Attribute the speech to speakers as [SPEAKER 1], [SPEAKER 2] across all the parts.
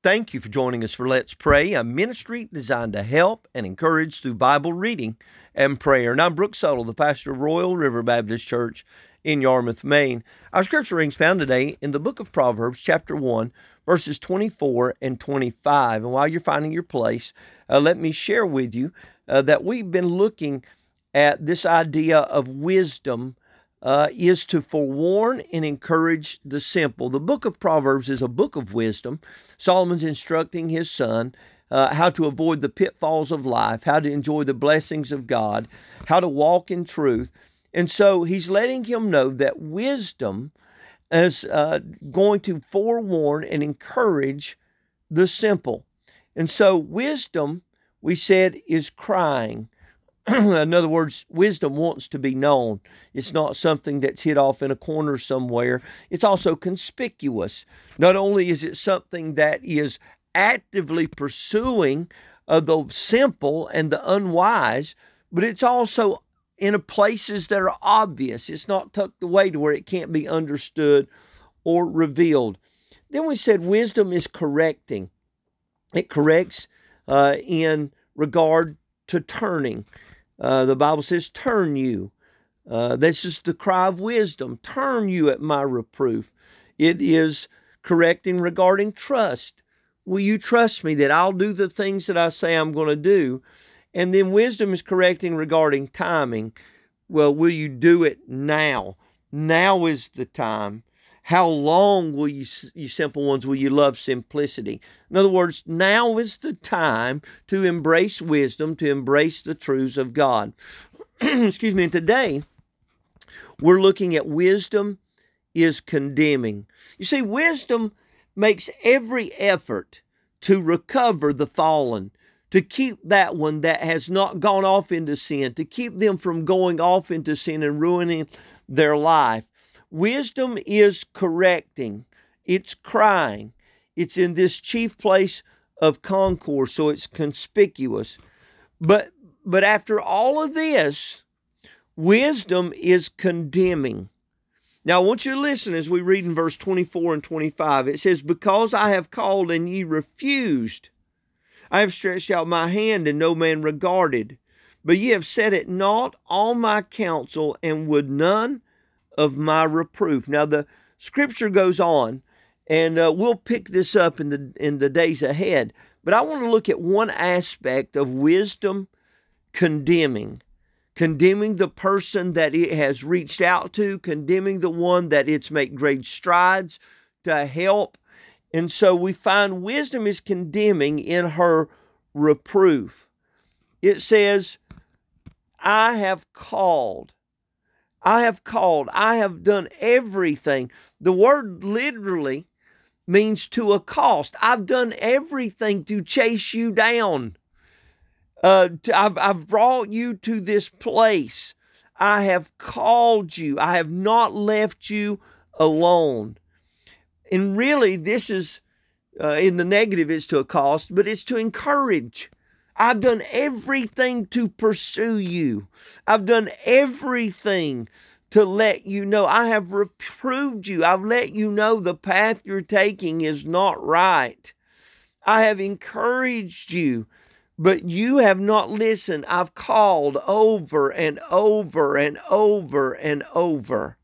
[SPEAKER 1] Thank you for joining us for Let's Pray, a ministry designed to help and encourage through Bible reading and prayer. And I'm Brooke Solo, the pastor of Royal River Baptist Church in Yarmouth, Maine. Our scripture readings found today in the book of Proverbs, chapter 1, verses 24 and 25. And while you're finding your place, uh, let me share with you uh, that we've been looking at this idea of wisdom uh, is to forewarn and encourage the simple. The book of Proverbs is a book of wisdom. Solomon's instructing his son uh, how to avoid the pitfalls of life, how to enjoy the blessings of God, how to walk in truth. And so he's letting him know that wisdom is uh, going to forewarn and encourage the simple. And so wisdom, we said, is crying. in other words, wisdom wants to be known. It's not something that's hid off in a corner somewhere. It's also conspicuous. Not only is it something that is actively pursuing uh, the simple and the unwise, but it's also in places that are obvious. It's not tucked away to where it can't be understood or revealed. Then we said wisdom is correcting. It corrects uh, in regard to turning. Uh, the Bible says, Turn you. Uh, this is the cry of wisdom. Turn you at my reproof. It is correcting regarding trust. Will you trust me that I'll do the things that I say I'm going to do? And then wisdom is correcting regarding timing. Well, will you do it now? Now is the time. How long will you, you simple ones, will you love simplicity? In other words, now is the time to embrace wisdom, to embrace the truths of God. Excuse me. And today, we're looking at wisdom is condemning. You see, wisdom makes every effort to recover the fallen, to keep that one that has not gone off into sin, to keep them from going off into sin and ruining their life. Wisdom is correcting, it's crying, it's in this chief place of concourse, so it's conspicuous. But but after all of this, wisdom is condemning. Now, I want you to listen as we read in verse 24 and 25. It says, Because I have called and ye refused, I have stretched out my hand and no man regarded. But ye have set it not all my counsel and would none of my reproof. Now the scripture goes on, and uh, we'll pick this up in the in the days ahead. But I want to look at one aspect of wisdom condemning, condemning the person that it has reached out to, condemning the one that it's made great strides to help. And so we find wisdom is condemning in her reproof. It says, I have called I have called, I have done everything. The word literally means to accost. I've done everything to chase you down. Uh, I've, I've brought you to this place. I have called you. I have not left you alone. And really, this is uh, in the negative, is to accost, but it's to encourage. I've done everything to pursue you. I've done everything to let you know. I have reproved you. I've let you know the path you're taking is not right. I have encouraged you, but you have not listened. I've called over and over and over and over.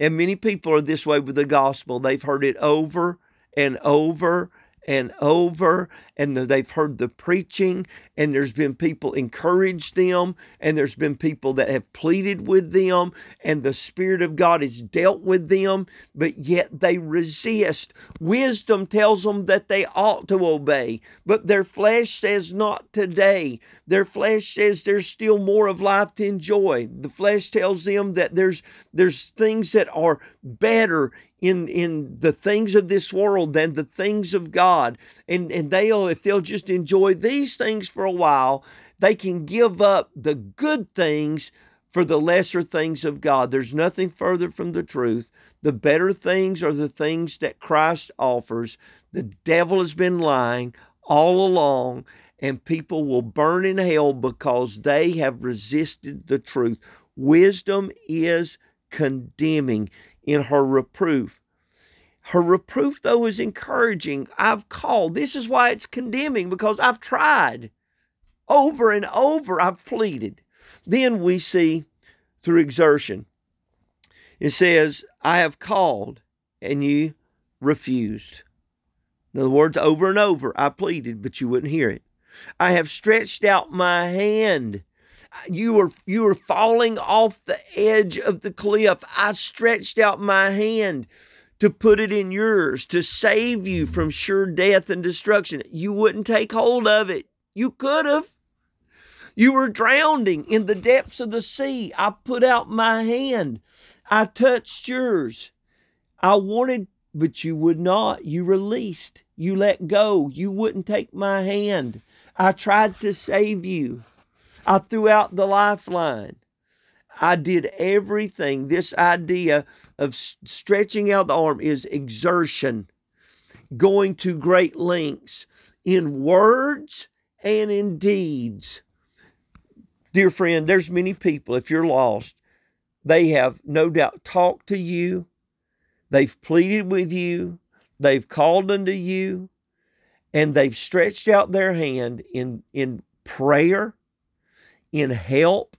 [SPEAKER 1] And many people are this way with the gospel. They've heard it over and over and over and they've heard the preaching and there's been people encourage them and there's been people that have pleaded with them and the spirit of God has dealt with them but yet they resist. Wisdom tells them that they ought to obey but their flesh says not today. Their flesh says there's still more of life to enjoy. The flesh tells them that there's there's things that are better in in the things of this world than the things of God. And and they'll if they'll just enjoy these things for a while, they can give up the good things for the lesser things of God. There's nothing further from the truth. The better things are the things that Christ offers. The devil has been lying all along, and people will burn in hell because they have resisted the truth. Wisdom is condemning in her reproof. Her reproof, though, is encouraging. I've called. This is why it's condemning because I've tried. Over and over, I've pleaded. Then we see through exertion. It says, I have called and you refused. In other words, over and over, I pleaded, but you wouldn't hear it. I have stretched out my hand. You were you were falling off the edge of the cliff. I stretched out my hand to put it in yours to save you from sure death and destruction. You wouldn't take hold of it. You could have. You were drowning in the depths of the sea. I put out my hand. I touched yours. I wanted, but you would not. You released. You let go. You wouldn't take my hand. I tried to save you. I threw out the lifeline. I did everything. This idea of stretching out the arm is exertion, going to great lengths in words and in deeds. Dear friend, there's many people, if you're lost, they have no doubt talked to you, they've pleaded with you, they've called unto you, and they've stretched out their hand in, in prayer, in help,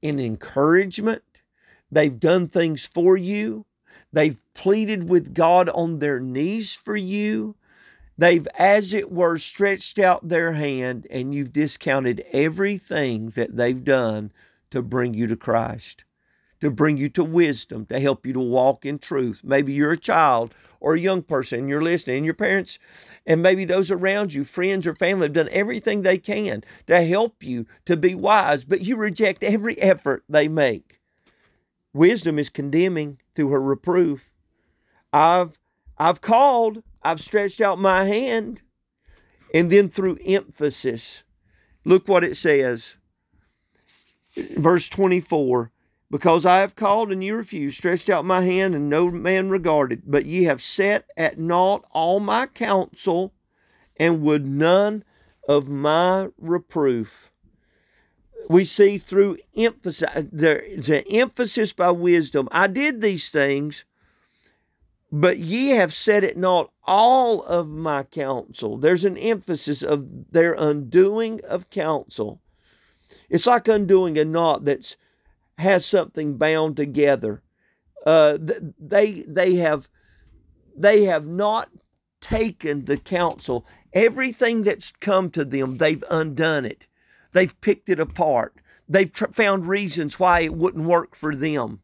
[SPEAKER 1] in encouragement. They've done things for you. They've pleaded with God on their knees for you. They've, as it were, stretched out their hand, and you've discounted everything that they've done to bring you to Christ, to bring you to wisdom, to help you to walk in truth. Maybe you're a child or a young person and you're listening, and your parents and maybe those around you, friends or family, have done everything they can to help you to be wise, but you reject every effort they make. Wisdom is condemning through her reproof. I've I've called, I've stretched out my hand. And then through emphasis, look what it says. Verse 24 Because I have called and you refused, stretched out my hand and no man regarded, but ye have set at naught all my counsel and would none of my reproof. We see through emphasis, uh, there is an emphasis by wisdom. I did these things but ye have set at not all of my counsel. There's an emphasis of their undoing of counsel. It's like undoing a knot that's has something bound together. Uh, they they have they have not taken the counsel. Everything that's come to them, they've undone it. They've picked it apart. They've tr- found reasons why it wouldn't work for them.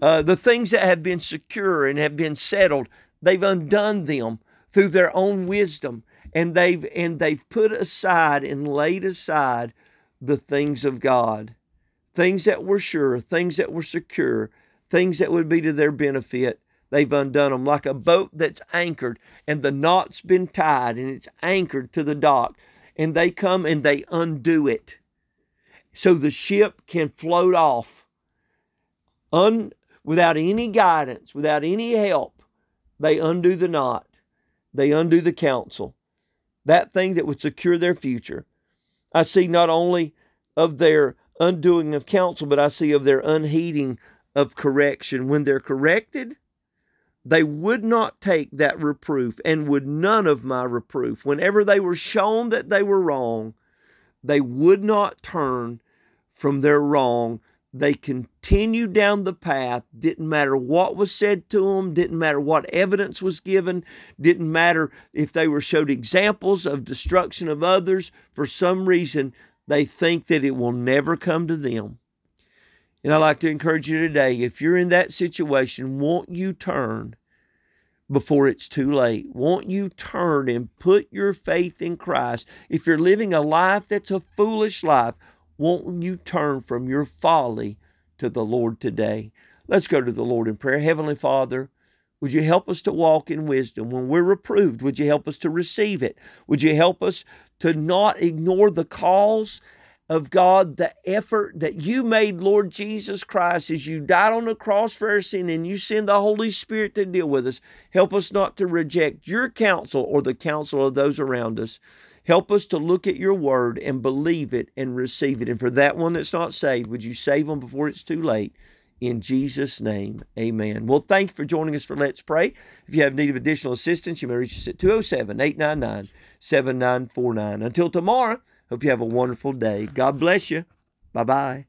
[SPEAKER 1] Uh, the things that have been secure and have been settled, they've undone them through their own wisdom, and they've and they've put aside and laid aside the things of God, things that were sure, things that were secure, things that would be to their benefit. They've undone them like a boat that's anchored and the knot's been tied and it's anchored to the dock, and they come and they undo it so the ship can float off un, without any guidance, without any help, they undo the knot. They undo the counsel, that thing that would secure their future. I see not only of their undoing of counsel, but I see of their unheeding of correction. When they're corrected, they would not take that reproof and would none of my reproof. Whenever they were shown that they were wrong, they would not turn from their wrong they continued down the path. Didn't matter what was said to them, didn't matter what evidence was given, didn't matter if they were showed examples of destruction of others. For some reason, they think that it will never come to them. And I'd like to encourage you today if you're in that situation, won't you turn before it's too late? Won't you turn and put your faith in Christ? If you're living a life that's a foolish life, won't you turn from your folly to the Lord today? Let's go to the Lord in prayer. Heavenly Father, would you help us to walk in wisdom? When we're reproved, would you help us to receive it? Would you help us to not ignore the calls of God, the effort that you made, Lord Jesus Christ, as you died on the cross for our sin and you send the Holy Spirit to deal with us? Help us not to reject your counsel or the counsel of those around us. Help us to look at your word and believe it and receive it. And for that one that's not saved, would you save them before it's too late? In Jesus' name, amen. Well, thank you for joining us for Let's Pray. If you have need of additional assistance, you may reach us at 207 899 7949. Until tomorrow, hope you have a wonderful day. God bless you. Bye bye.